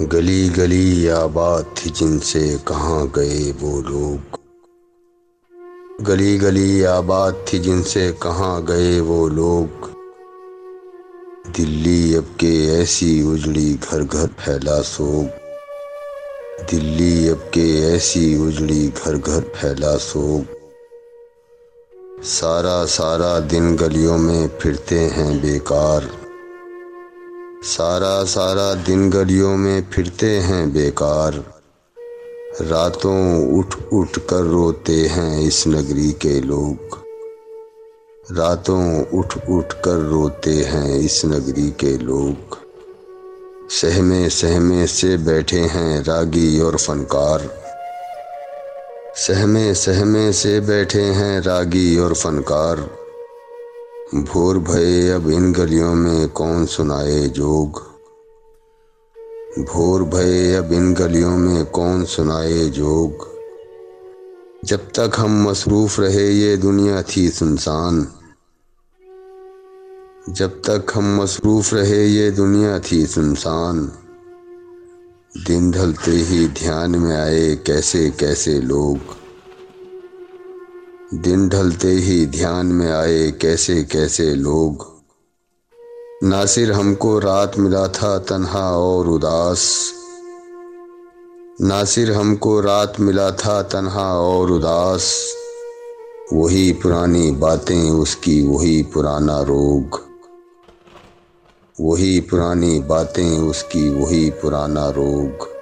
گلی گلی آباد تھی جن سے کہاں گئے وہ لوگ؟ گلی گلی آباد تھی جن سے کہاں گئے وہ لوگ؟ دلی اب کے ایسی اجڑی گھر گھر پھیلا سوگ۔ دلی اب کے ایسی اجڑی گھر گھر پھیلا سوگ۔ سارا سارا دن گلیوں میں پھرتے ہیں بیکار۔ سارا سارا دن گلیوں میں پھرتے ہیں بیکار۔ راتوں اٹھ اٹھ کر روتے ہیں اس نگری کے لوگ۔ راتوں اٹھ اٹھ کر روتے ہیں اس نگری کے لوگ۔ سہمے سہمے سے بیٹھے ہیں راگی اور فنکار۔ سہمے سہمے سے بیٹھے ہیں راگی اور فنکار۔ بھور بھئے اب ان گلیوں میں کون سنائے جوگ؟ بھور بھئے اب ان گلیوں میں کون سنائے جوگ؟ جب تک ہم مصروف رہے یہ دنیا تھی سنسان۔ جب تک ہم مصروف رہے یہ دنیا تھی سنسان۔ دن ڈھلتے ہی دھیان میں آئے کیسے کیسے لوگ؟ دن ڈھلتے ہی دھیان میں آئے کیسے کیسے لوگ۔ ناصر ہم کو رات ملا تھا تنہا اور اداس۔ ناصر ہم کو رات ملا تھا تنہا اور اداس۔ وہی پرانی باتیں، اس کی وہی پرانا روگ۔ وہی پرانی باتیں، اس کی وہی پرانا روگ۔